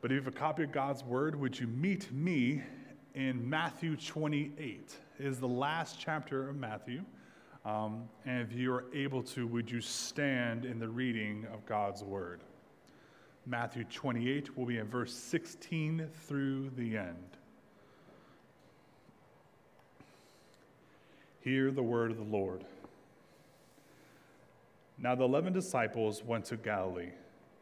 But if you have a copy of God's Word, would you meet me in Matthew 28? It is the last chapter of Matthew. Um, and if you are able to, would you stand in the reading of God's Word? Matthew 28 will be in verse 16 through the end. Hear the word of the Lord. Now the eleven disciples went to Galilee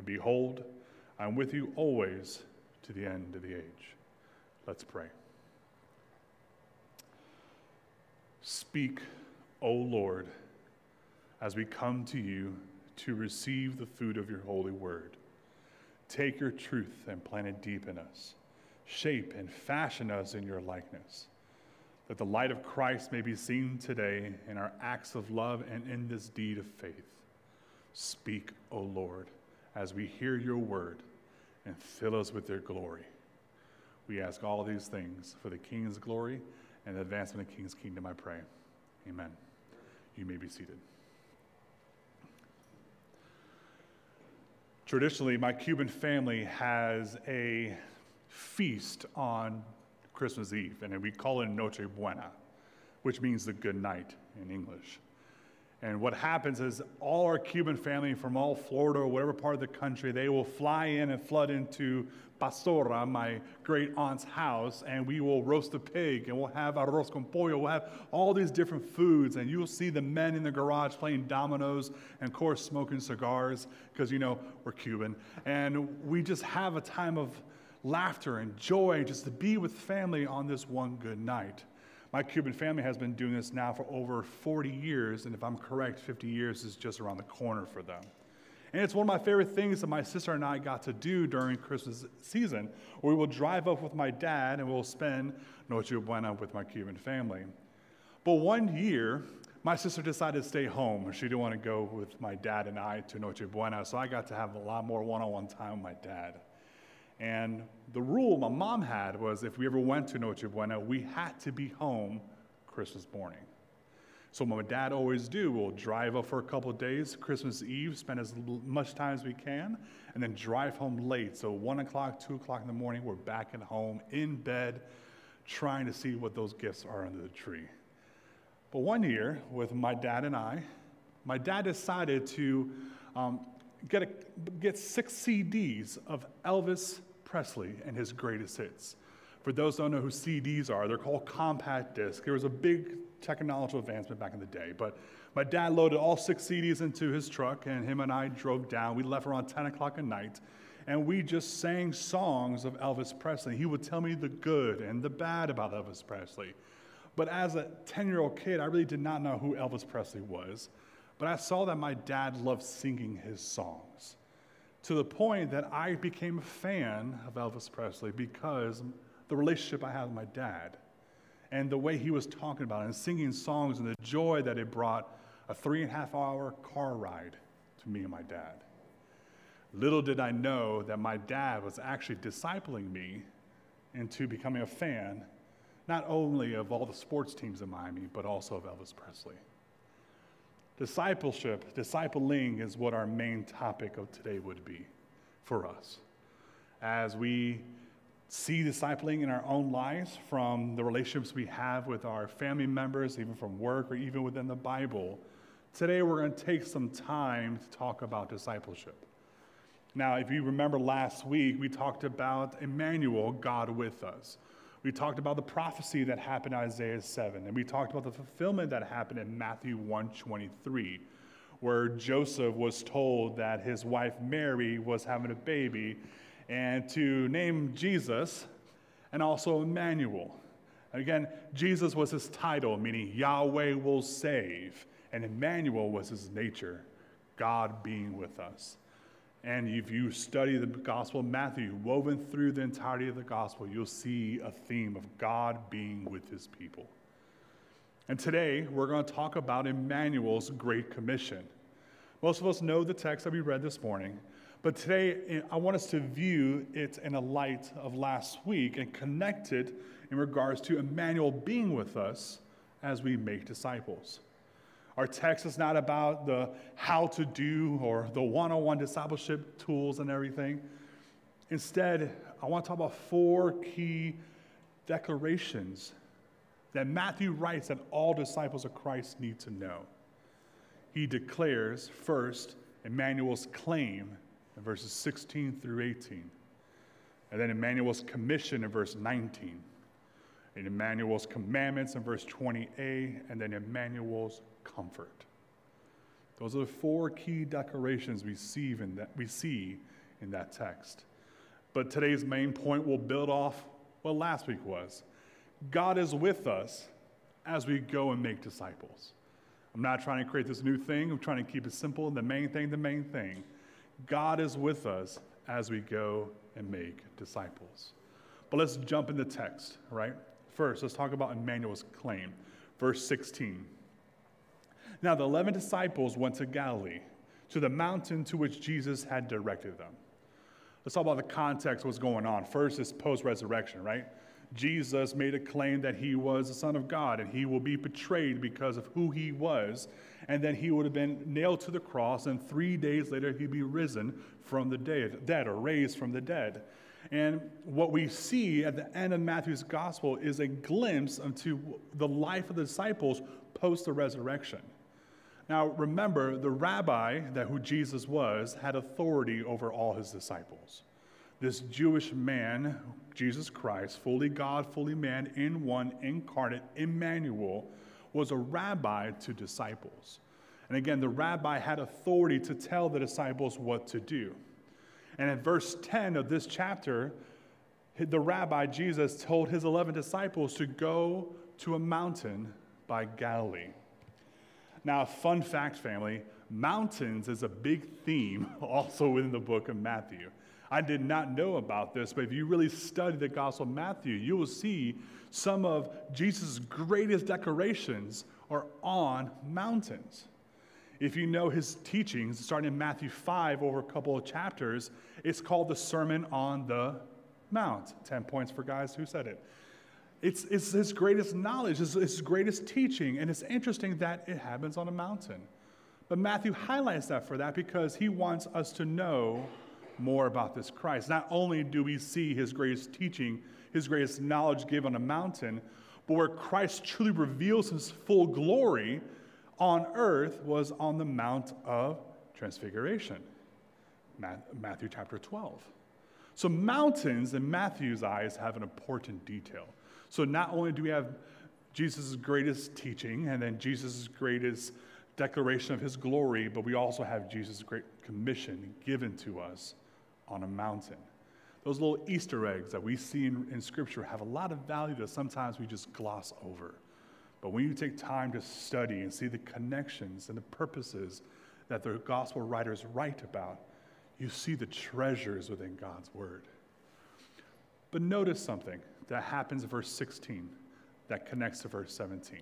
And behold, I'm with you always to the end of the age. Let's pray. Speak, O Lord, as we come to you to receive the food of your holy word. Take your truth and plant it deep in us. Shape and fashion us in your likeness, that the light of Christ may be seen today in our acts of love and in this deed of faith. Speak, O Lord as we hear your word and fill us with your glory. We ask all these things for the King's glory and the advancement of the King's kingdom, I pray. Amen. You may be seated. Traditionally, my Cuban family has a feast on Christmas Eve, and we call it Noche Buena, which means the good night in English. And what happens is all our Cuban family from all Florida or whatever part of the country, they will fly in and flood into Pastora, my great aunt's house, and we will roast a pig and we'll have arroz con pollo. We'll have all these different foods, and you'll see the men in the garage playing dominoes and, of course, smoking cigars because, you know, we're Cuban. And we just have a time of laughter and joy just to be with family on this one good night. My Cuban family has been doing this now for over 40 years, and if I'm correct, 50 years is just around the corner for them. And it's one of my favorite things that my sister and I got to do during Christmas season, we will drive up with my dad and we'll spend Noche Buena with my Cuban family. But one year, my sister decided to stay home. She didn't want to go with my dad and I to Noche Buena, so I got to have a lot more one on one time with my dad. And the rule my mom had was if we ever went to Noche Buena, we had to be home Christmas morning. So what my dad always do, we'll drive up for a couple days, Christmas Eve, spend as much time as we can, and then drive home late. So one o'clock, two o'clock in the morning, we're back at home, in bed, trying to see what those gifts are under the tree. But one year, with my dad and I, my dad decided to um, get, a, get six CDs of Elvis Presley and his greatest hits. For those who don't know who CDs are, they're called compact discs. There was a big technological advancement back in the day, but my dad loaded all six CDs into his truck, and him and I drove down. We left around 10 o'clock at night, and we just sang songs of Elvis Presley. He would tell me the good and the bad about Elvis Presley. But as a 10 year old kid, I really did not know who Elvis Presley was. But I saw that my dad loved singing his songs to the point that I became a fan of Elvis Presley because the relationship I had with my dad and the way he was talking about it and singing songs and the joy that it brought a three and a half hour car ride to me and my dad. Little did I know that my dad was actually discipling me into becoming a fan, not only of all the sports teams in Miami, but also of Elvis Presley. Discipleship, discipling is what our main topic of today would be for us. As we see discipling in our own lives from the relationships we have with our family members, even from work or even within the Bible, today we're going to take some time to talk about discipleship. Now, if you remember last week, we talked about Emmanuel, God with us. We talked about the prophecy that happened in Isaiah 7, and we talked about the fulfillment that happened in Matthew 1:23, where Joseph was told that his wife Mary was having a baby, and to name Jesus and also Emmanuel. Again, Jesus was his title, meaning Yahweh will save, and Emmanuel was his nature, God being with us. And if you study the Gospel of Matthew, woven through the entirety of the Gospel, you'll see a theme of God being with his people. And today, we're going to talk about Emmanuel's Great Commission. Most of us know the text that we read this morning, but today eh, I want us to view it in a light of last week and connect it in regards to Emmanuel being with us as we make disciples. Our text is not about the how to do or the one on one discipleship tools and everything. Instead, I want to talk about four key declarations that Matthew writes that all disciples of Christ need to know. He declares, first, Emmanuel's claim in verses 16 through 18, and then Emmanuel's commission in verse 19, and Emmanuel's commandments in verse 20a, and then Emmanuel's comfort. Those are the four key declarations we see in that, we see in that text. But today's main point will build off what last week was God is with us as we go and make disciples. I'm not trying to create this new thing, I'm trying to keep it simple. The main thing, the main thing. God is with us as we go and make disciples. But let's jump into text, right? First, let's talk about Emmanuel's claim. Verse 16. Now, the 11 disciples went to Galilee, to the mountain to which Jesus had directed them. Let's talk about the context, what's going on. First is post resurrection, right? Jesus made a claim that he was the Son of God and he will be betrayed because of who he was. And then he would have been nailed to the cross, and three days later, he'd be risen from the dead, dead or raised from the dead. And what we see at the end of Matthew's gospel is a glimpse into the life of the disciples post the resurrection. Now, remember, the rabbi that who Jesus was had authority over all his disciples. This Jewish man, Jesus Christ, fully God, fully man, in one, incarnate, Emmanuel, was a rabbi to disciples. And again, the rabbi had authority to tell the disciples what to do. And in verse 10 of this chapter, the rabbi, Jesus, told his 11 disciples to go to a mountain by Galilee. Now, fun fact, family mountains is a big theme also in the book of Matthew. I did not know about this, but if you really study the Gospel of Matthew, you will see some of Jesus' greatest decorations are on mountains. If you know his teachings, starting in Matthew 5 over a couple of chapters, it's called the Sermon on the Mount. 10 points for guys who said it. It's, it's his greatest knowledge, his, his greatest teaching, and it's interesting that it happens on a mountain. But Matthew highlights that for that because he wants us to know more about this Christ. Not only do we see his greatest teaching, his greatest knowledge given on a mountain, but where Christ truly reveals his full glory on earth was on the Mount of Transfiguration, Matthew chapter 12. So, mountains in Matthew's eyes have an important detail. So not only do we have Jesus' greatest teaching and then Jesus' greatest declaration of his glory, but we also have Jesus' great commission given to us on a mountain. Those little Easter eggs that we see in, in Scripture have a lot of value that sometimes we just gloss over. But when you take time to study and see the connections and the purposes that the gospel writers write about, you see the treasures within God's word. But notice something that happens in verse 16 that connects to verse 17.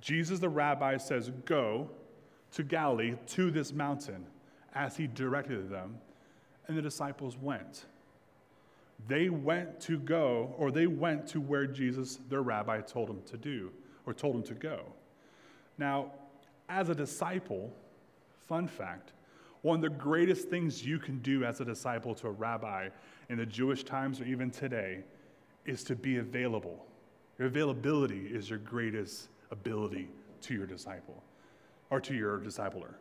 Jesus the rabbi says, Go to Galilee, to this mountain, as he directed them, and the disciples went. They went to go, or they went to where Jesus, their rabbi, told them to do, or told them to go. Now, as a disciple, fun fact, one of the greatest things you can do as a disciple to a rabbi in the Jewish times or even today is to be available. Your availability is your greatest ability to your disciple or to your discipler.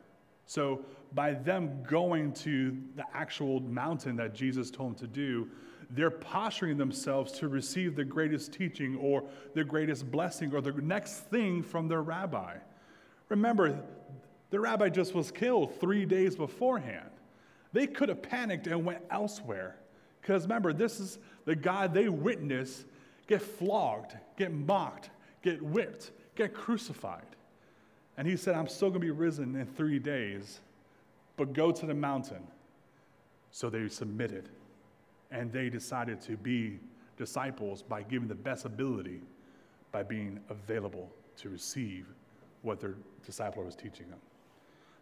So, by them going to the actual mountain that Jesus told them to do, they're posturing themselves to receive the greatest teaching or the greatest blessing or the next thing from their rabbi. Remember, the rabbi just was killed three days beforehand. They could have panicked and went elsewhere. Because remember, this is the guy they witness get flogged, get mocked, get whipped, get crucified. And he said, I'm still going to be risen in three days, but go to the mountain. So they submitted and they decided to be disciples by giving the best ability by being available to receive what their disciple was teaching them.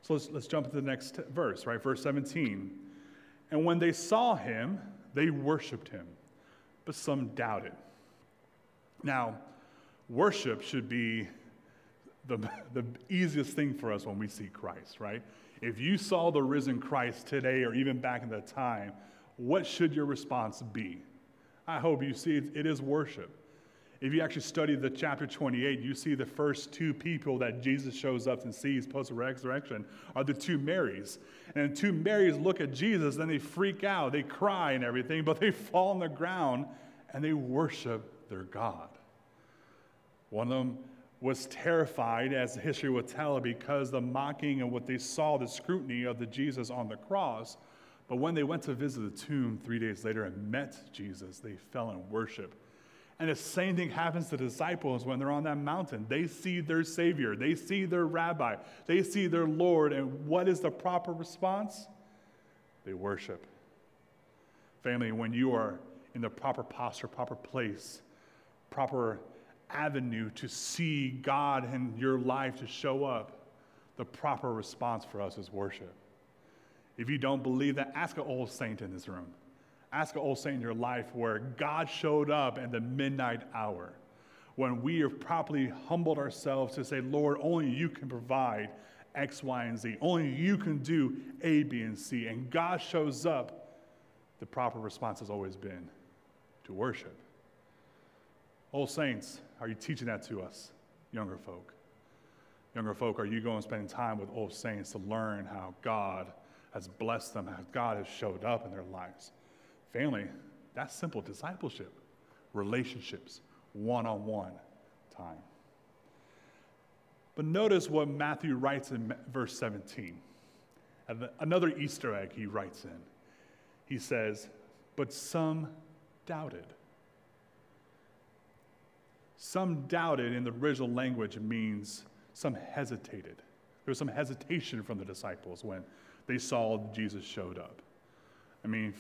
So let's, let's jump to the next verse, right? Verse 17. And when they saw him, they worshiped him, but some doubted. Now, worship should be the, the easiest thing for us when we see Christ, right? If you saw the risen Christ today or even back in the time, what should your response be? I hope you see it, it is worship. If you actually study the chapter 28, you see the first two people that Jesus shows up and sees post resurrection are the two Marys. And the two Marys look at Jesus, then they freak out, they cry and everything, but they fall on the ground and they worship their God. One of them was terrified, as history would tell, because the mocking and what they saw, the scrutiny of the Jesus on the cross. But when they went to visit the tomb three days later and met Jesus, they fell in worship and the same thing happens to disciples when they're on that mountain. They see their Savior, they see their rabbi, they see their Lord. And what is the proper response? They worship. Family, when you are in the proper posture, proper place, proper avenue to see God in your life to show up, the proper response for us is worship. If you don't believe that, ask an old saint in this room. Ask an old saint in your life where God showed up at the midnight hour, when we have properly humbled ourselves to say, Lord, only you can provide X, Y, and Z. Only you can do A, B, and C. And God shows up. The proper response has always been to worship. Old saints, are you teaching that to us, younger folk? Younger folk, are you going and spending time with old saints to learn how God has blessed them, how God has showed up in their lives? Family, that's simple discipleship, relationships, one on one time. But notice what Matthew writes in verse 17. Another Easter egg he writes in. He says, But some doubted. Some doubted in the original language means some hesitated. There was some hesitation from the disciples when they saw Jesus showed up. I mean,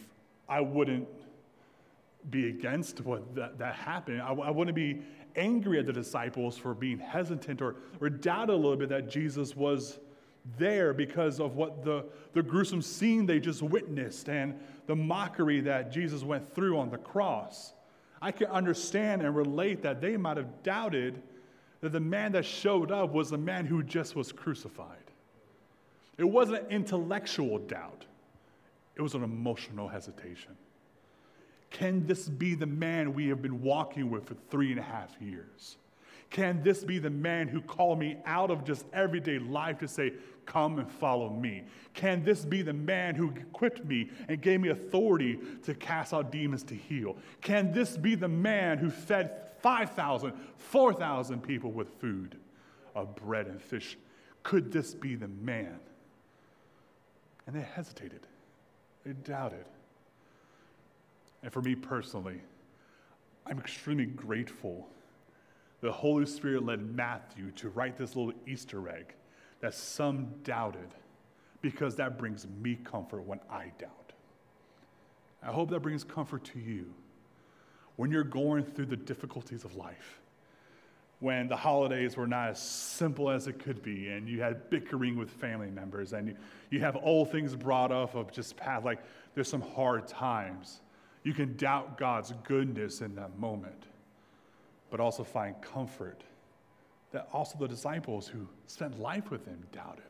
I wouldn't be against what that, that happened. I, I wouldn't be angry at the disciples for being hesitant or, or doubt a little bit that Jesus was there because of what the, the gruesome scene they just witnessed and the mockery that Jesus went through on the cross. I can understand and relate that they might have doubted that the man that showed up was the man who just was crucified. It wasn't intellectual doubt, it was an emotional hesitation. Can this be the man we have been walking with for three and a half years? Can this be the man who called me out of just everyday life to say, Come and follow me? Can this be the man who equipped me and gave me authority to cast out demons to heal? Can this be the man who fed 5,000, 4,000 people with food of bread and fish? Could this be the man? And they hesitated. They doubted. And for me personally, I'm extremely grateful the Holy Spirit led Matthew to write this little Easter egg that some doubted because that brings me comfort when I doubt. I hope that brings comfort to you when you're going through the difficulties of life when the holidays were not as simple as it could be, and you had bickering with family members, and you, you have old things brought up of just past, like there's some hard times. You can doubt God's goodness in that moment, but also find comfort that also the disciples who spent life with him doubted.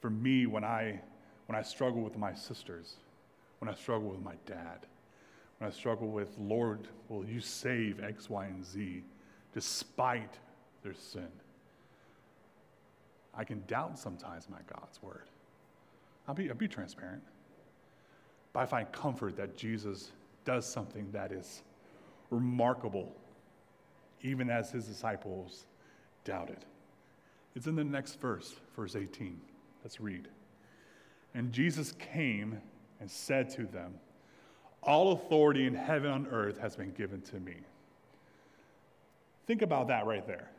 For me, when I, when I struggle with my sisters, when I struggle with my dad, when I struggle with, Lord, will you save X, Y, and Z? Despite their sin. I can doubt sometimes my God's word. I'll be, I'll be transparent. But I find comfort that Jesus does something that is remarkable, even as his disciples doubted. It's in the next verse, verse 18. Let's read. And Jesus came and said to them, All authority in heaven and earth has been given to me. Think about that right there.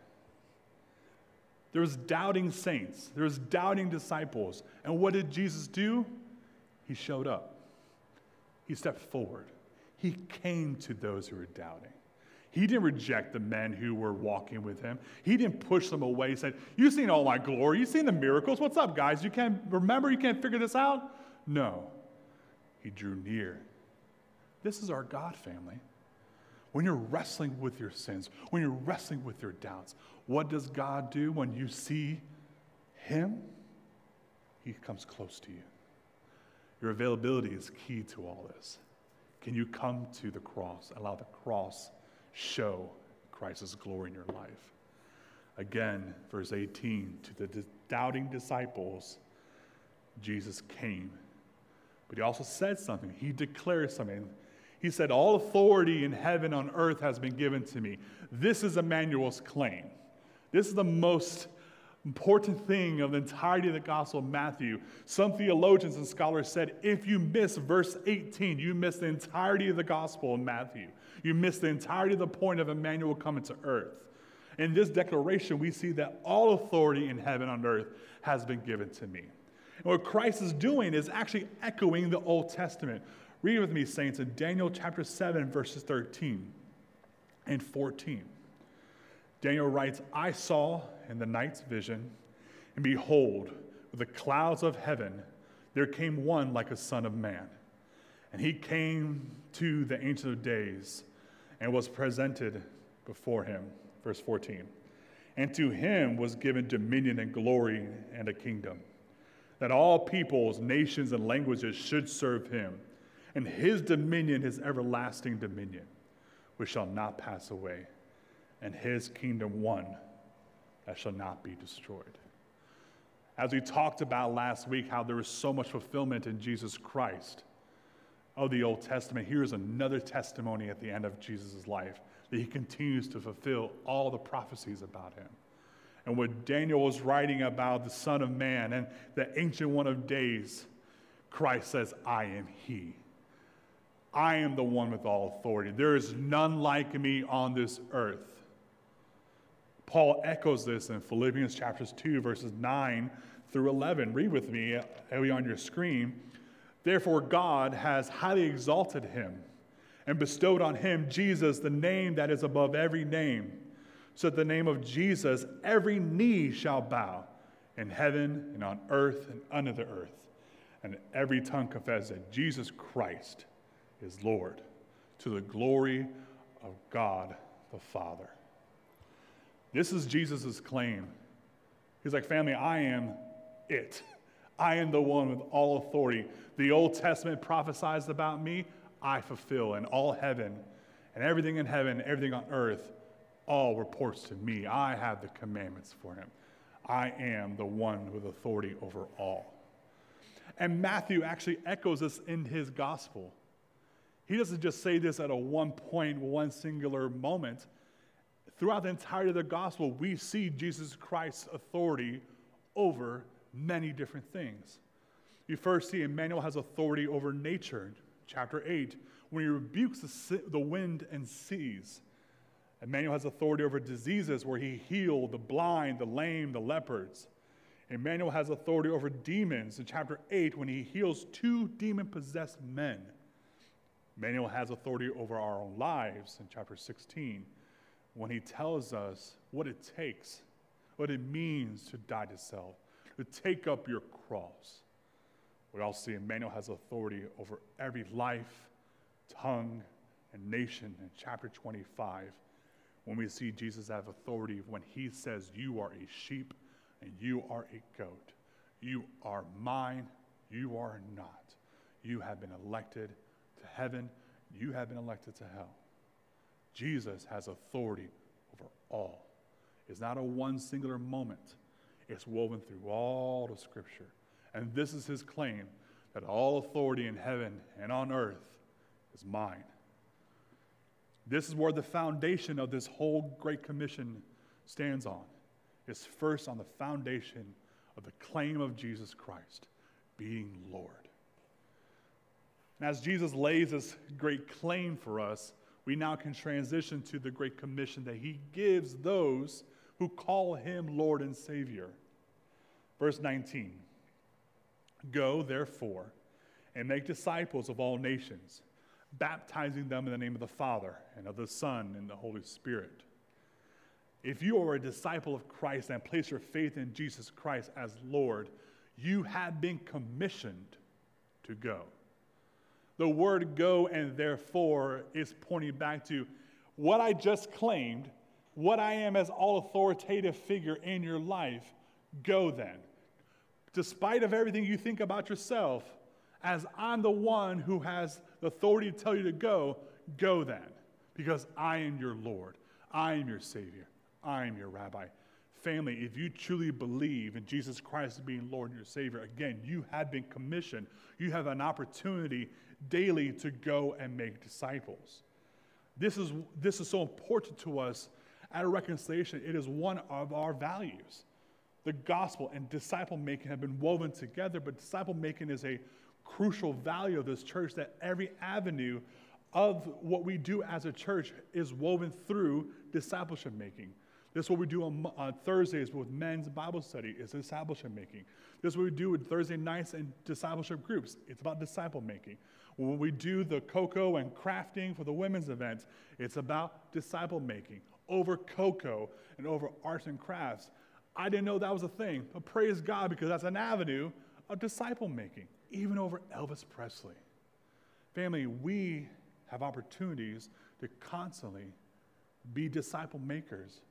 There was doubting saints, there was doubting disciples. And what did Jesus do? He showed up. He stepped forward. He came to those who were doubting. He didn't reject the men who were walking with him. He didn't push them away. He said, You've seen all my glory. You've seen the miracles. What's up, guys? You can't remember? You can't figure this out? No. He drew near. This is our God family. When you're wrestling with your sins, when you're wrestling with your doubts, what does God do when you see Him? He comes close to you. Your availability is key to all this. Can you come to the cross? Allow the cross show Christ's glory in your life. Again, verse 18 to the doubting disciples, Jesus came. But he also said something. He declared something. He said, All authority in heaven on earth has been given to me. This is Emmanuel's claim. This is the most important thing of the entirety of the Gospel of Matthew. Some theologians and scholars said if you miss verse 18, you miss the entirety of the Gospel in Matthew. You miss the entirety of the point of Emmanuel coming to earth. In this declaration, we see that all authority in heaven and earth has been given to me. And what Christ is doing is actually echoing the Old Testament. Read with me, saints, in Daniel chapter 7, verses 13 and 14. Daniel writes, I saw in the night's vision, and behold, with the clouds of heaven, there came one like a son of man. And he came to the Ancient of Days and was presented before him. Verse 14. And to him was given dominion and glory and a kingdom, that all peoples, nations, and languages should serve him. And his dominion is everlasting dominion, which shall not pass away and his kingdom one that shall not be destroyed. As we talked about last week, how there is so much fulfillment in Jesus Christ of the Old Testament, here's another testimony at the end of Jesus' life that he continues to fulfill all the prophecies about him. And what Daniel was writing about the Son of Man and the Ancient One of Days, Christ says, I am He. I am the one with all authority. There is none like me on this earth. Paul echoes this in Philippians chapters 2, verses 9 through 11. Read with me, be on your screen. Therefore, God has highly exalted him and bestowed on him Jesus, the name that is above every name, so that the name of Jesus every knee shall bow in heaven and on earth and under the earth, and every tongue confess that Jesus Christ is Lord, to the glory of God the Father. This is Jesus' claim. He's like, family, I am it. I am the one with all authority. The Old Testament prophesies about me, I fulfill, and all heaven and everything in heaven, everything on earth, all reports to me. I have the commandments for him. I am the one with authority over all. And Matthew actually echoes this in his gospel. He doesn't just say this at a one point, one singular moment throughout the entirety of the gospel, we see Jesus Christ's authority over many different things. You first see Emmanuel has authority over nature, chapter 8, when he rebukes the, wind and seas. Emmanuel has authority over diseases where he healed the blind, the lame, the lepers. Emmanuel has authority over demons in chapter 8 when he heals two demon possessed men. Emmanuel has authority over our own lives in chapter 16 when he tells us what it takes, what it means to die to self, to take up your cross. We also see Emmanuel has authority over every life, tongue, and nation in chapter 25. When we see Jesus have authority when he says, You are a sheep and you are a goat. You are mine, you are not. You have been elected to heaven, you have been elected to hell. Jesus has authority over all. It's not a one singular moment, it's woven through all the scripture. And this is his claim that all authority in heaven and on earth is mine. This is where the foundation of this whole Great Commission stands on. It's first on the foundation of the claim of Jesus Christ being Lord. And as Jesus lays this great claim for us, we now can transition to the Great Commission that he gives those who call him Lord and Savior. Verse 19 Go, therefore, and make disciples of all nations, baptizing them in the name of the Father and of the Son and the Holy Spirit. If you are a disciple of Christ and place your faith in Jesus Christ as Lord, you have been commissioned to go. The word go and therefore is pointing back to what I just claimed, what I am as all authoritative figure in your life. Go then. Despite of everything you think about yourself, as I'm the one who has the authority to tell you to go, go then, because I am your Lord. I am your Savior. I am your Rabbi. Family, if you truly believe in Jesus Christ being Lord and your Savior, again, you have been commissioned. You have an opportunity daily to go and make disciples. This is, this is so important to us at a reconciliation. It is one of our values. The gospel and disciple making have been woven together, but disciple making is a crucial value of this church that every avenue of what we do as a church is woven through discipleship making. This is what we do on, on Thursdays with men's Bible study is discipleship making. This is what we do with Thursday nights and discipleship groups. It's about disciple making. When we do the cocoa and crafting for the women's events, it's about disciple making over cocoa and over arts and crafts. I didn't know that was a thing, but praise God because that's an avenue of disciple making even over Elvis Presley. Family, we have opportunities to constantly be disciple makers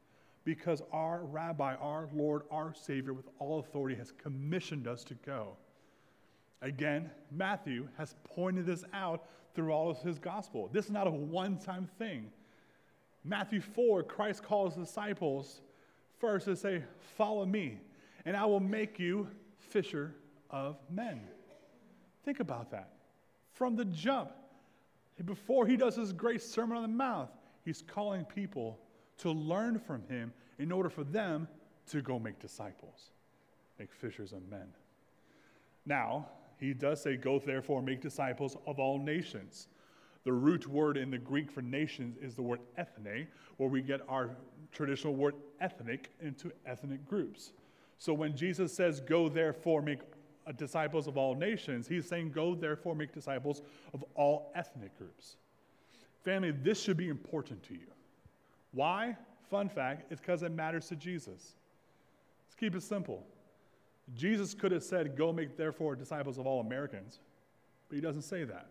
because our rabbi, our Lord, our Savior, with all authority, has commissioned us to go. Again, Matthew has pointed this out through all of his gospel. This is not a one time thing. Matthew 4, Christ calls disciples first to say, Follow me, and I will make you fisher of men. Think about that. From the jump, before he does his great Sermon on the Mount, he's calling people to learn from him in order for them to go make disciples, make fishers of men. Now, he does say, Go therefore, make disciples of all nations. The root word in the Greek for nations is the word ethne, where we get our traditional word ethnic into ethnic groups. So when Jesus says, Go therefore, make disciples of all nations, he's saying, Go therefore make disciples of all ethnic groups. Family, this should be important to you. Why? Fun fact, it's because it matters to Jesus. Let's keep it simple. Jesus could have said, Go make therefore disciples of all Americans, but he doesn't say that.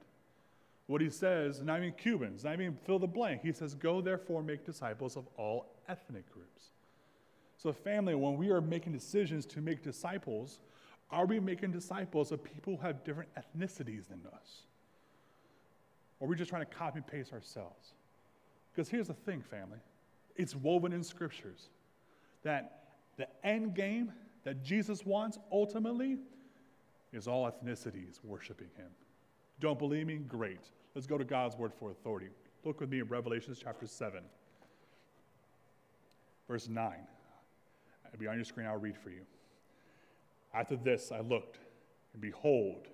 What he says, not even Cubans, not even fill the blank, he says, Go therefore make disciples of all ethnic groups. So, family, when we are making decisions to make disciples, are we making disciples of people who have different ethnicities than us? Or are we just trying to copy and paste ourselves? Because here's the thing, family it's woven in scriptures that the end game that Jesus wants ultimately is all ethnicities worshiping him. Don't believe me? Great. Let's go to God's word for authority. Look with me in Revelation chapter 7, verse 9. It'll be on your screen, I'll read for you. After this, I looked, and behold,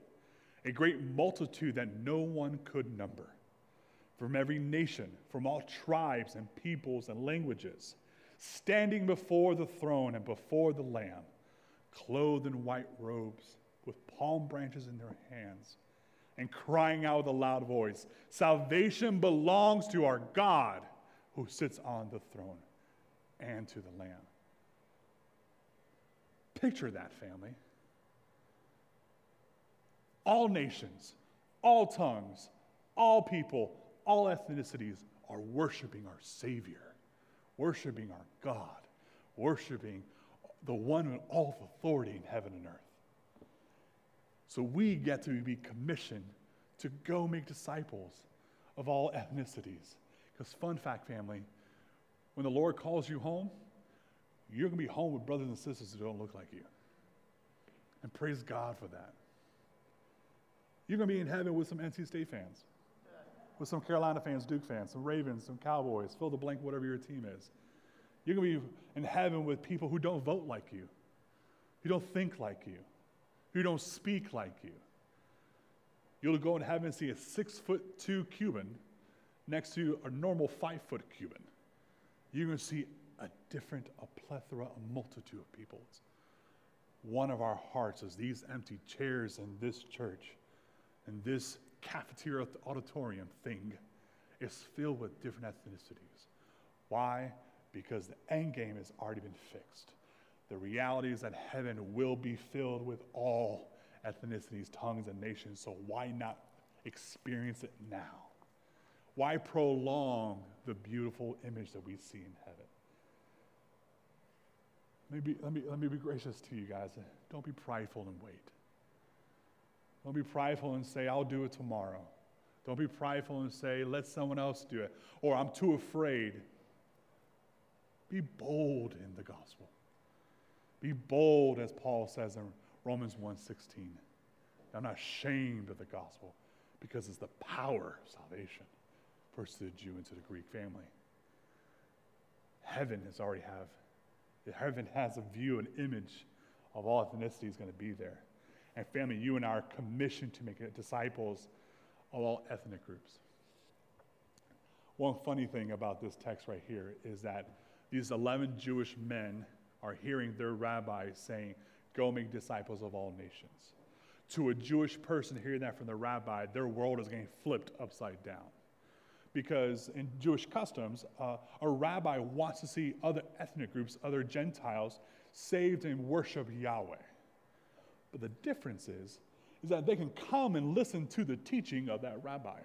a great multitude that no one could number, from every nation, from all tribes and peoples and languages, standing before the throne and before the Lamb, clothed in white robes, with palm branches in their hands, and crying out with a loud voice Salvation belongs to our God who sits on the throne and to the Lamb. Picture that, family. All nations, all tongues, all people, all ethnicities are worshiping our Savior, worshiping our God, worshiping the one with all authority in heaven and earth. So we get to be commissioned to go make disciples of all ethnicities. Because, fun fact, family, when the Lord calls you home, you're going to be home with brothers and sisters who don't look like you. And praise God for that. You're going to be in heaven with some NC State fans, with some Carolina fans, Duke fans, some Ravens, some Cowboys, fill the blank, whatever your team is. You're going to be in heaven with people who don't vote like you, who don't think like you, who don't speak like you. You'll go in heaven and see a six foot two Cuban next to a normal five foot Cuban. You're going to see a different, a plethora, a multitude of peoples. One of our hearts is these empty chairs in this church And this cafeteria auditorium thing is filled with different ethnicities. Why? Because the end game has already been fixed. The reality is that heaven will be filled with all ethnicities, tongues, and nations. So why not experience it now? Why prolong the beautiful image that we see in heaven? Let me, be, let, me, let me be gracious to you guys. Don't be prideful and wait. Don't be prideful and say, I'll do it tomorrow. Don't be prideful and say, let someone else do it. Or I'm too afraid. Be bold in the gospel. Be bold, as Paul says in Romans 1.16. I'm not ashamed of the gospel because it's the power of salvation, first to the Jew and to the Greek family. Heaven has already have, heaven has a view, an image of all ethnicity is going to be there. And family, you and I are commissioned to make disciples of all ethnic groups. One funny thing about this text right here is that these 11 Jewish men are hearing their rabbi saying, Go make disciples of all nations. To a Jewish person hearing that from the rabbi, their world is getting flipped upside down. Because in Jewish customs, uh, a rabbi wants to see other ethnic groups, other Gentiles, saved and worship Yahweh. But the difference is, is that they can come and listen to the teaching of that rabbi,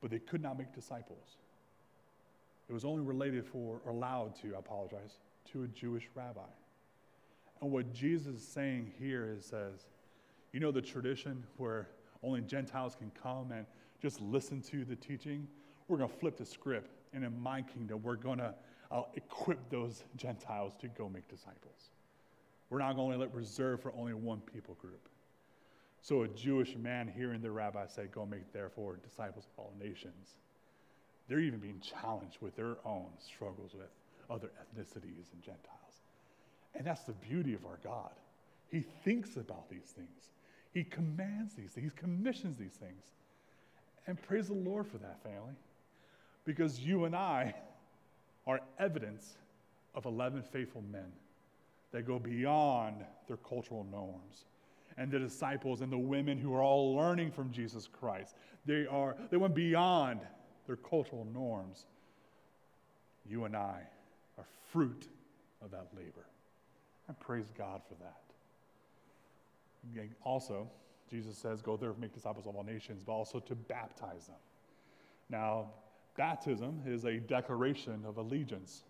but they could not make disciples. It was only related for, or allowed to, I apologize, to a Jewish rabbi. And what Jesus is saying here is says, you know the tradition where only Gentiles can come and just listen to the teaching? We're going to flip the script. And in my kingdom, we're going to uh, equip those Gentiles to go make disciples. We're not going to let reserve for only one people group. So a Jewish man hearing the rabbi say, Go make therefore disciples of all nations, they're even being challenged with their own struggles with other ethnicities and Gentiles. And that's the beauty of our God. He thinks about these things, He commands these things, He commissions these things. And praise the Lord for that, family. Because you and I are evidence of 11 faithful men that go beyond their cultural norms. And the disciples and the women who are all learning from Jesus Christ, they, are, they went beyond their cultural norms. You and I are fruit of that labor. I praise God for that. Also, Jesus says, Go there, make disciples of all nations, but also to baptize them. Now, baptism is a declaration of allegiance.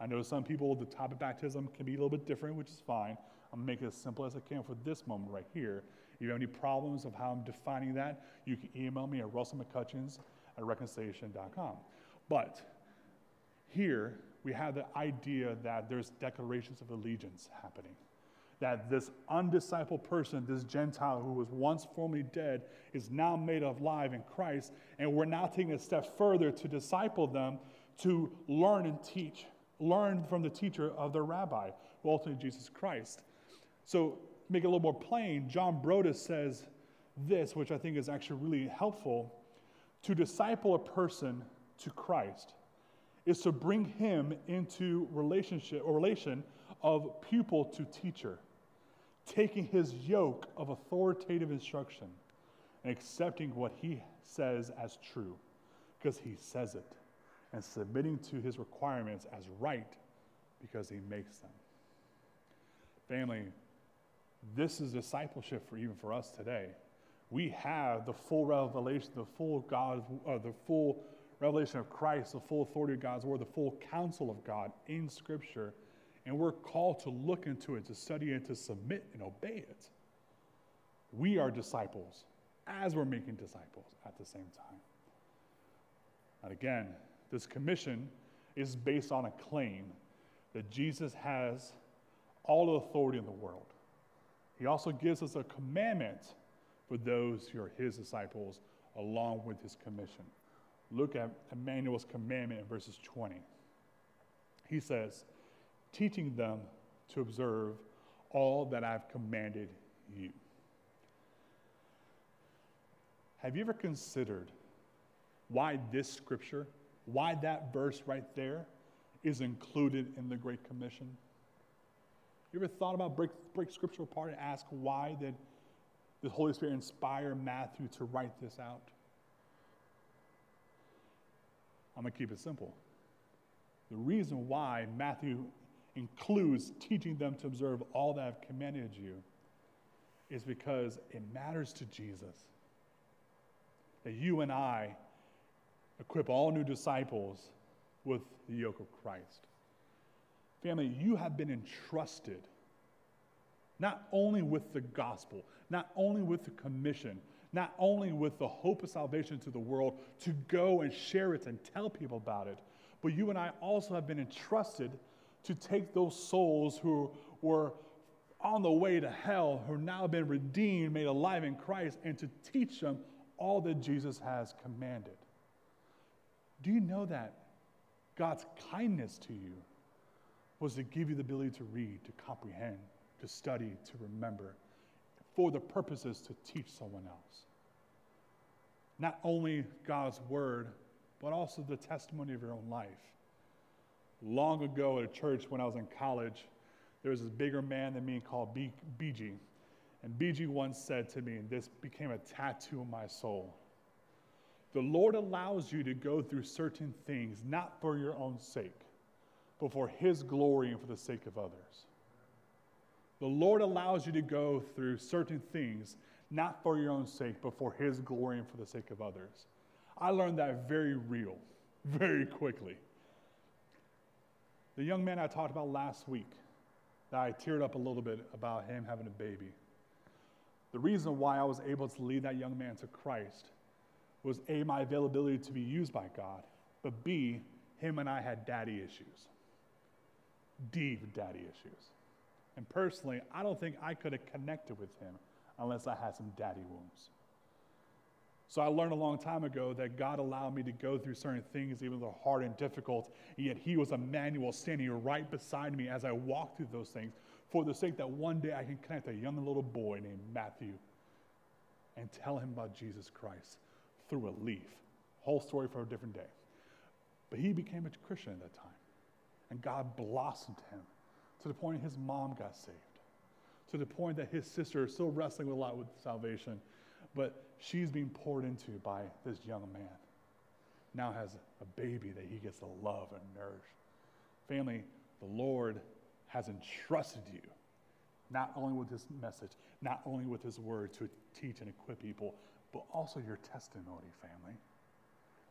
I know some people, the type of baptism can be a little bit different, which is fine. I'm make it as simple as I can for this moment right here. If you have any problems of how I'm defining that, you can email me at russellmccutcheons at reconciliation.com. But here, we have the idea that there's declarations of allegiance happening. That this undiscipled person, this Gentile who was once formerly dead, is now made alive in Christ, and we're now taking a step further to disciple them to learn and teach, learn from the teacher of the rabbi, ultimately Jesus Christ. So, make it a little more plain, John Broadus says this, which I think is actually really helpful to disciple a person to Christ is to bring him into relationship or relation of pupil to teacher, taking his yoke of authoritative instruction and accepting what he says as true because he says it and submitting to his requirements as right because he makes them. Family, this is discipleship for even for us today. We have the full revelation, the full God, uh, the full revelation of Christ, the full authority of God's word, the full counsel of God in Scripture. And we're called to look into it, to study it, to submit and obey it. We are disciples as we're making disciples at the same time. And again, this commission is based on a claim that Jesus has all the authority in the world. He also gives us a commandment for those who are his disciples along with his commission look at Emmanuel's commandment in verses 20. He says, teaching them to observe all that I've commanded you. Have you ever considered why this scripture, why that verse right there is included in the Great Commission? You ever thought about break, break scripture apart and ask why Did the Holy Spirit inspire Matthew to write this out? I'm going to keep it simple. The reason why Matthew includes teaching them to observe all that I've commanded you is because it matters to Jesus that you and I equip all new disciples with the yoke of Christ. Family, you have been entrusted not only with the gospel, not only with the commission, not only with the hope of salvation to the world to go and share it and tell people about it, but you and I also have been entrusted to take those souls who were on the way to hell, who now been redeemed, made alive in Christ, and to teach them all that Jesus has commanded. Do you know that God's kindness to you was to give you the ability to read, to comprehend, to study, to remember, for the purposes to teach someone else? Not only God's word, but also the testimony of your own life. Long ago at a church when I was in college, there was this bigger man than me called BG. And BG once said to me, and this became a tattoo on my soul the Lord allows you to go through certain things, not for your own sake, but for His glory and for the sake of others. The Lord allows you to go through certain things, not for your own sake, but for His glory and for the sake of others. I learned that very real, very quickly. The young man I talked about last week, that I teared up a little bit about him having a baby. The reason why I was able to lead that young man to Christ was A, my availability to be used by God, but B, him and I had daddy issues. Deep daddy issues. And personally, I don't think I could have connected with him unless I had some daddy wounds. So I learned a long time ago that God allowed me to go through certain things, even though hard and difficult, and yet He was Emmanuel standing right beside me as I walked through those things for the sake that one day I can connect a young little boy named Matthew and tell him about Jesus Christ through a leaf. Whole story for a different day. But he became a Christian at that time. And God blossomed him to the point his mom got saved, to the point that his sister is still wrestling a lot with salvation, but she's being poured into by this young man. Now has a baby that he gets to love and nourish. Family, the Lord has entrusted you not only with his message, not only with his word to teach and equip people, but also your testimony, family.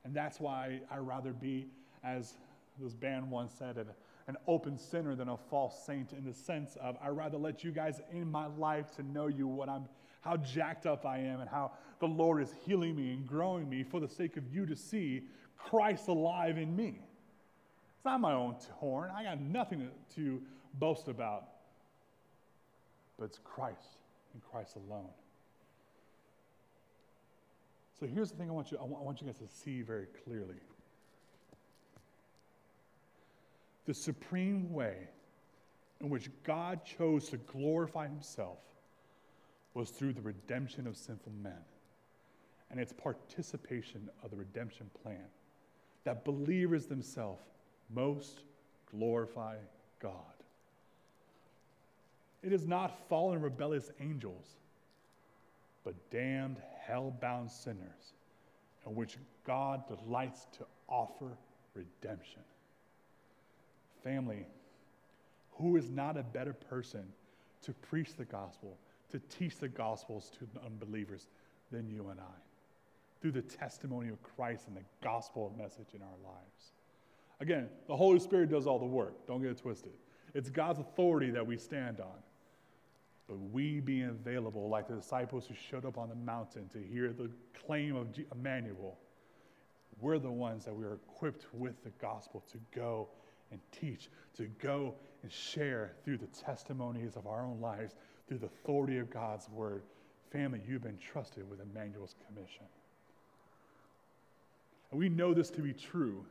And that's why I rather be, as this band once said, an open sinner than a false saint in the sense of I'd rather let you guys in my life to know you what I'm how jacked up I am and how the Lord is healing me and growing me for the sake of you to see Christ alive in me. It's not my own horn. I got nothing to, to boast about. But it's Christ and Christ alone. So here's the thing I want you, I want, I want you guys to see very clearly. The supreme way in which God chose to glorify himself was through the redemption of sinful men and its participation of the redemption plan that believers themselves most glorify God. It is not fallen rebellious angels, but damned hell-bound sinners in which God delights to offer redemption. Family, who is not a better person to preach the gospel, to teach the gospels to unbelievers than you and I? Through the testimony of Christ and the gospel message in our lives. Again, the Holy Spirit does all the work. Don't get it twisted. It's God's authority that we stand on. But we being available, like the disciples who showed up on the mountain to hear the claim of Emmanuel, we're the ones that we are equipped with the gospel to go and teach, to go and share through the testimonies of our own lives, through the authority of God's word. Family, you've been trusted with Emmanuel's commission. And we know this to be true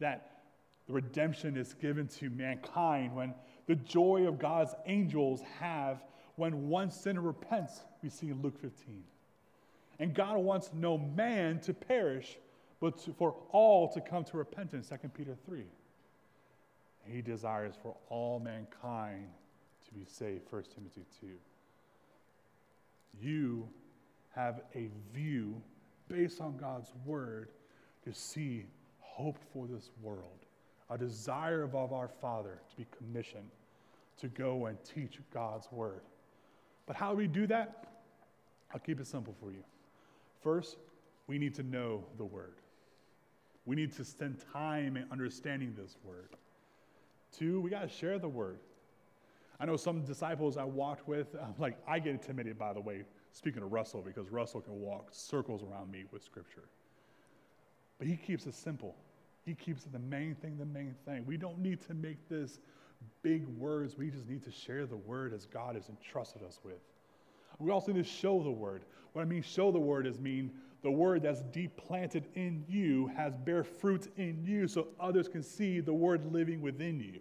that the redemption is given to mankind when the joy of God's angels have when one sinner repents, we see in Luke 15. And God wants no man to perish, but for all to come to repentance, 2 Peter 3. He desires for all mankind to be saved, 1 Timothy 2. you have a view based on God's word to see hope for this world, a desire of our Father to be commissioned to go and teach God's word. But how do we do that? I'll keep it simple for you. First, we need to know the word. We need to spend time in understanding this word. Two, we got to share the word. I know some disciples I walked with, I'm like, I get intimidated, by the way, speaking of Russell, because Russell can walk circles around me with scripture. But he keeps it simple. He keeps it the main thing, the main thing. We don't need to make this big words. We just need to share the word as God has entrusted us with. We also need to show the word. What I mean, show the word is mean the word that's deep planted in you has bear fruit in you so others can see the word living within you.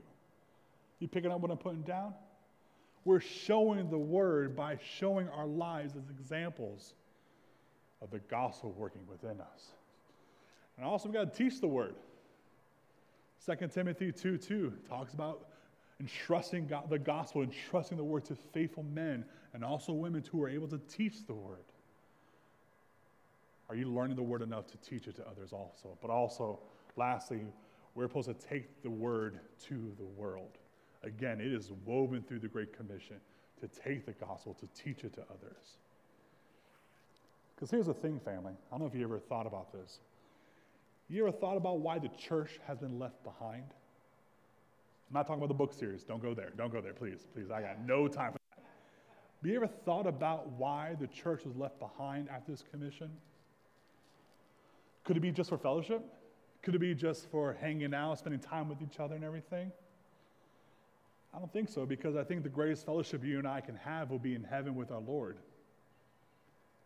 You picking up what I'm putting down? We're showing the word by showing our lives as examples of the gospel working within us. And also, we've got to teach the word. 2 Timothy 2 2 talks about entrusting God, the gospel, entrusting the word to faithful men and also women who are able to teach the word. Are you learning the word enough to teach it to others also? But also, lastly, we're supposed to take the word to the world. Again, it is woven through the Great Commission to take the gospel, to teach it to others. Because here's the thing, family. I don't know if you ever thought about this. You ever thought about why the church has been left behind? I'm not talking about the book series. Don't go there. Don't go there, please. Please, I got no time for that. Have you ever thought about why the church was left behind after this commission? Could it be just for fellowship? Could it be just for hanging out, spending time with each other and everything? I don't think so, because I think the greatest fellowship you and I can have will be in heaven with our Lord.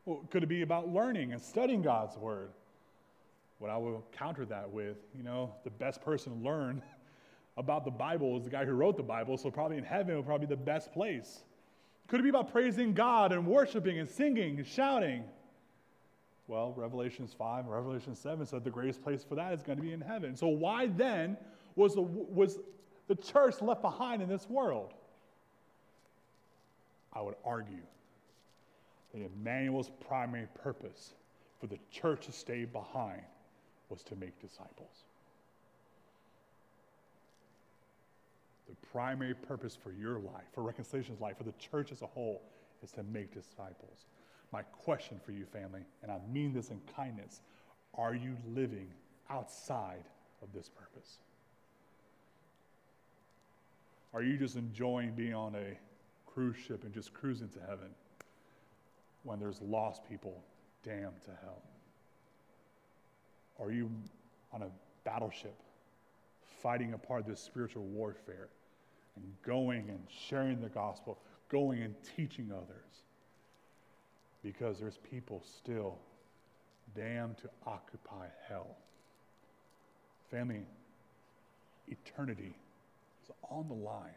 Well, could it be about learning and studying God's Word? What I will counter that with, you know, the best person to learn about the Bible is the guy who wrote the Bible, so probably in heaven will probably be the best place. Could it be about praising God and worshiping and singing and shouting? Well, Revelations 5 Revelation 7 said the greatest place for that is going to be in heaven. So why then was the, was the church left behind in this world? I would argue that Emmanuel's primary purpose for the church to stay behind was to make disciples. The primary purpose for your life, for reconciliation's life, for the church as a whole, is to make disciples. My question for you, family, and I mean this in kindness are you living outside of this purpose? Are you just enjoying being on a cruise ship and just cruising to heaven when there's lost people damned to hell? Are you on a battleship fighting a part of this spiritual warfare and going and sharing the gospel, going and teaching others. Because there's people still damned to occupy hell. Family, eternity is on the line,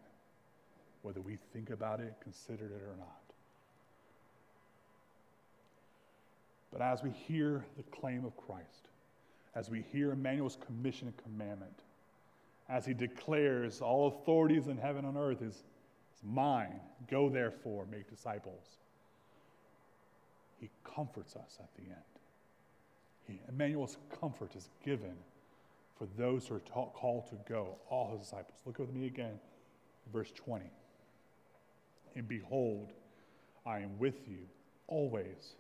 whether we think about it, consider it, or not. But as we hear the claim of Christ, as we hear Emmanuel's commission and commandment, as he declares, All authorities in heaven and earth is, is mine. Go therefore, make disciples. He comforts us at the end. He, Emmanuel's comfort is given for those who are called to go, all his disciples. Look with me again, verse 20. And behold, I am with you always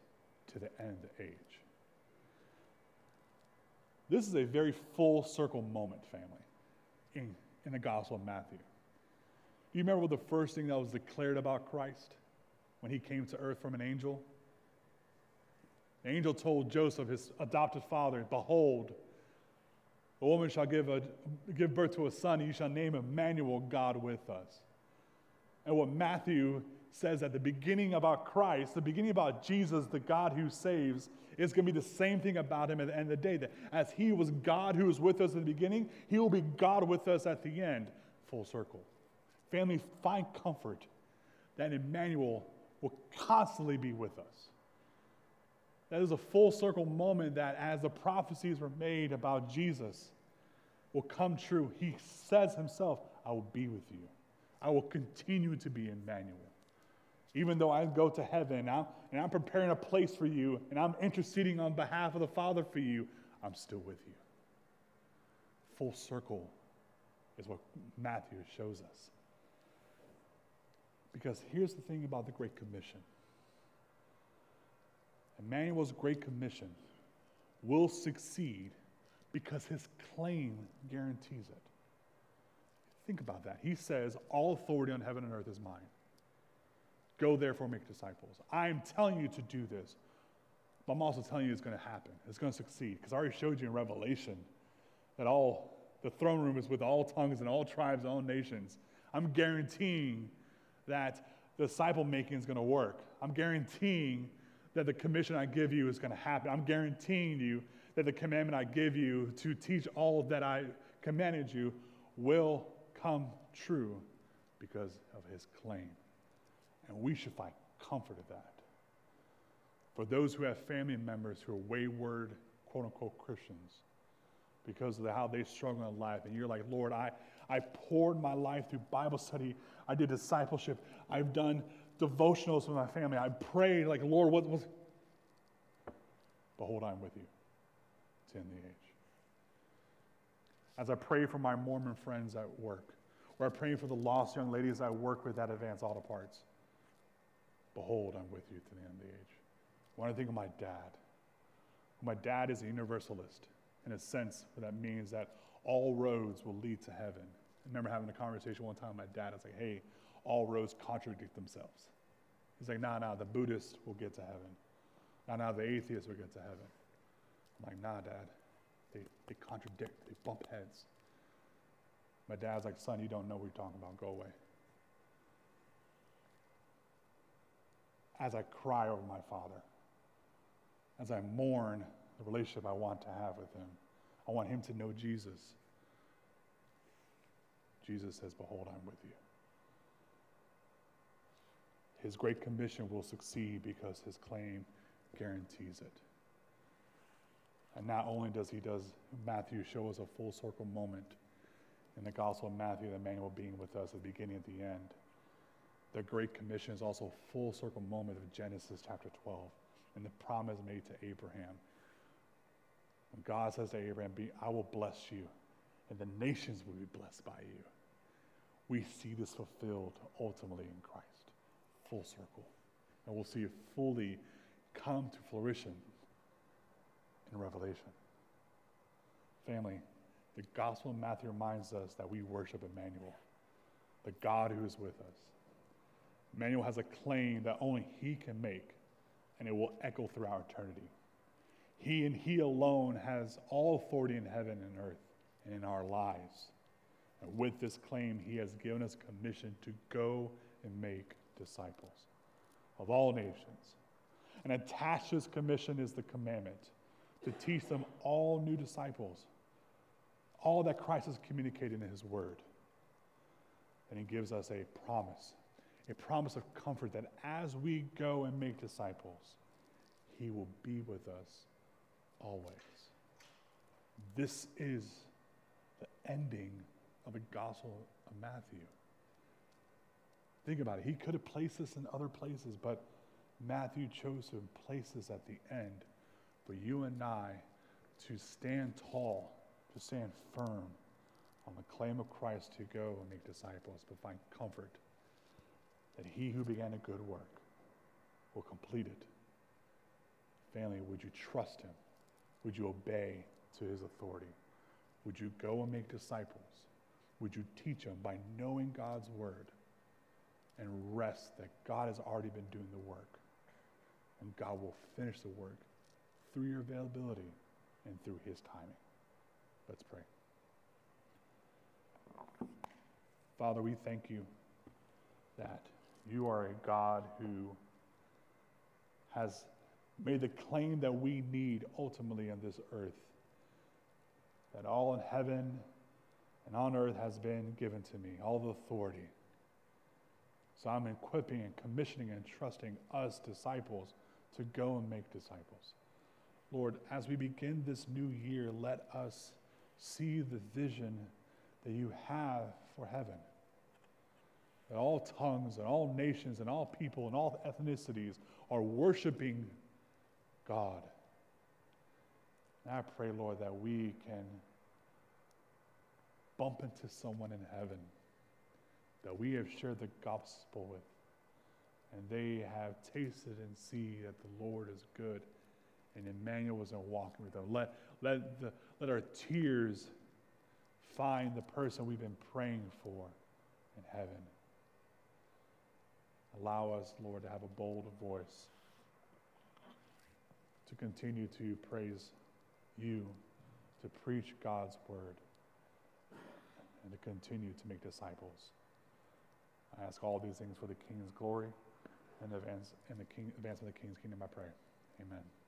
to the end of the age. This is a very full circle moment, family in, in the Gospel of Matthew. Do you remember the first thing that was declared about Christ when he came to earth from an angel? The angel told Joseph, his adopted father, Behold, a woman shall give, a, give birth to a son, and you shall name him Emmanuel, God with us. And what Matthew says at the beginning about Christ, the beginning about Jesus, the God who saves, is going to be the same thing about him at the end of the day. That as he was God who was with us in the beginning, he will be God with us at the end. Full circle. Family, find comfort that Emmanuel will constantly be with us. That is a full circle moment that as the prophecies were made about Jesus will come true. He says himself, I will be with you. I will continue to be Emmanuel. Even though I go to heaven, I'm, and I'm preparing a place for you, and I'm interceding on behalf of the Father for you, I'm still with you. Full circle is what Matthew shows us. Because here's the thing about the Great Commission Emmanuel's Great Commission will succeed because his claim guarantees it. Think about that. He says, All authority on heaven and earth is mine. Go therefore make disciples. I'm telling you to do this, but I'm also telling you it's going to happen. It's going to succeed. Because I already showed you in Revelation that all the throne room is with all tongues and all tribes and all nations. I'm guaranteeing that disciple making is going to work. I'm guaranteeing that the commission I give you is going to happen. I'm guaranteeing you that the commandment I give you to teach all that I commanded you will come true because of his claim. And we should find comfort in that. For those who have family members who are wayward, quote unquote, Christians, because of how they struggle in life, and you're like, Lord, I, I poured my life through Bible study, I did discipleship, I've done devotionals with my family, I prayed, like, Lord, what was. Behold, I'm with you to end the age. As I pray for my Mormon friends at work, or I pray for the lost young ladies I work with at Advance Auto Parts, behold, I'm with you to the end of the age. When I think of my dad, my dad is a universalist in a sense, what that means that all roads will lead to heaven. I remember having a conversation one time with my dad. I was like, hey, all roads contradict themselves. He's like, nah, nah, the Buddhist will get to heaven. Nah, nah, the atheist will get to heaven. I'm like, nah, dad. They, they contradict, they bump heads. My dad's like, son, you don't know what you're talking about. Go away. As I cry over my father, as I mourn the relationship I want to have with him, I want him to know Jesus. Jesus says, Behold, I'm with you. His great commission will succeed because his claim guarantees it. And not only does he does Matthew show us a full circle moment in the Gospel of Matthew, the Emmanuel being with us at the beginning at the end. The Great Commission is also a full circle moment of Genesis chapter 12 and the promise made to Abraham. When God says to Abraham, I will bless you, and the nations will be blessed by you. We see this fulfilled ultimately in Christ, full circle. And we'll see it fully come to fruition in Revelation. Family, the Gospel of Matthew reminds us that we worship Emmanuel, the God who is with us. Emmanuel has a claim that only he can make, and it will echo throughout eternity. He and he alone has all authority in heaven and earth and in our lives. And with this claim, he has given us commission to go and make disciples of all nations. And attached to this commission is the commandment to teach them all new disciples, all that Christ has communicated in his word. And he gives us a promise, a promise of comfort that as we go and make disciples, he will be with us always. This is the ending of the Gospel of Matthew. Think about it. He could have placed this in other places, but Matthew chose to place this at the end for you and I to stand tall, to stand firm on the claim of Christ to go and make disciples, but find comfort that he who began a good work will complete it. Family, would you trust him? Would you obey to his authority? Would you go and make disciples? Would you teach them by knowing God's word and rest that God has already been doing the work and God will finish the work through your availability and through his timing? Let's pray. Father, we thank you that you are a God who has made the claim that we need ultimately on this earth. That all in heaven and on earth has been given to me, all the authority. So I'm equipping and commissioning and trusting us, disciples, to go and make disciples. Lord, as we begin this new year, let us see the vision that you have for heaven. that all tongues and all nations and all people and all ethnicities are worshiping God. And I pray, Lord, that we can bump into someone in heaven that we have shared the gospel with, and they have tasted and see that the Lord is good, and Emmanuel was walking with them. Let, let, the, let our tears find the person we've been praying for in heaven. Allow us, Lord, to have a bold voice to continue to praise you, to preach God's word, and to continue to make disciples. I ask all these things for the King's glory and advance, and the king, advance of the King's kingdom, I pray. Amen.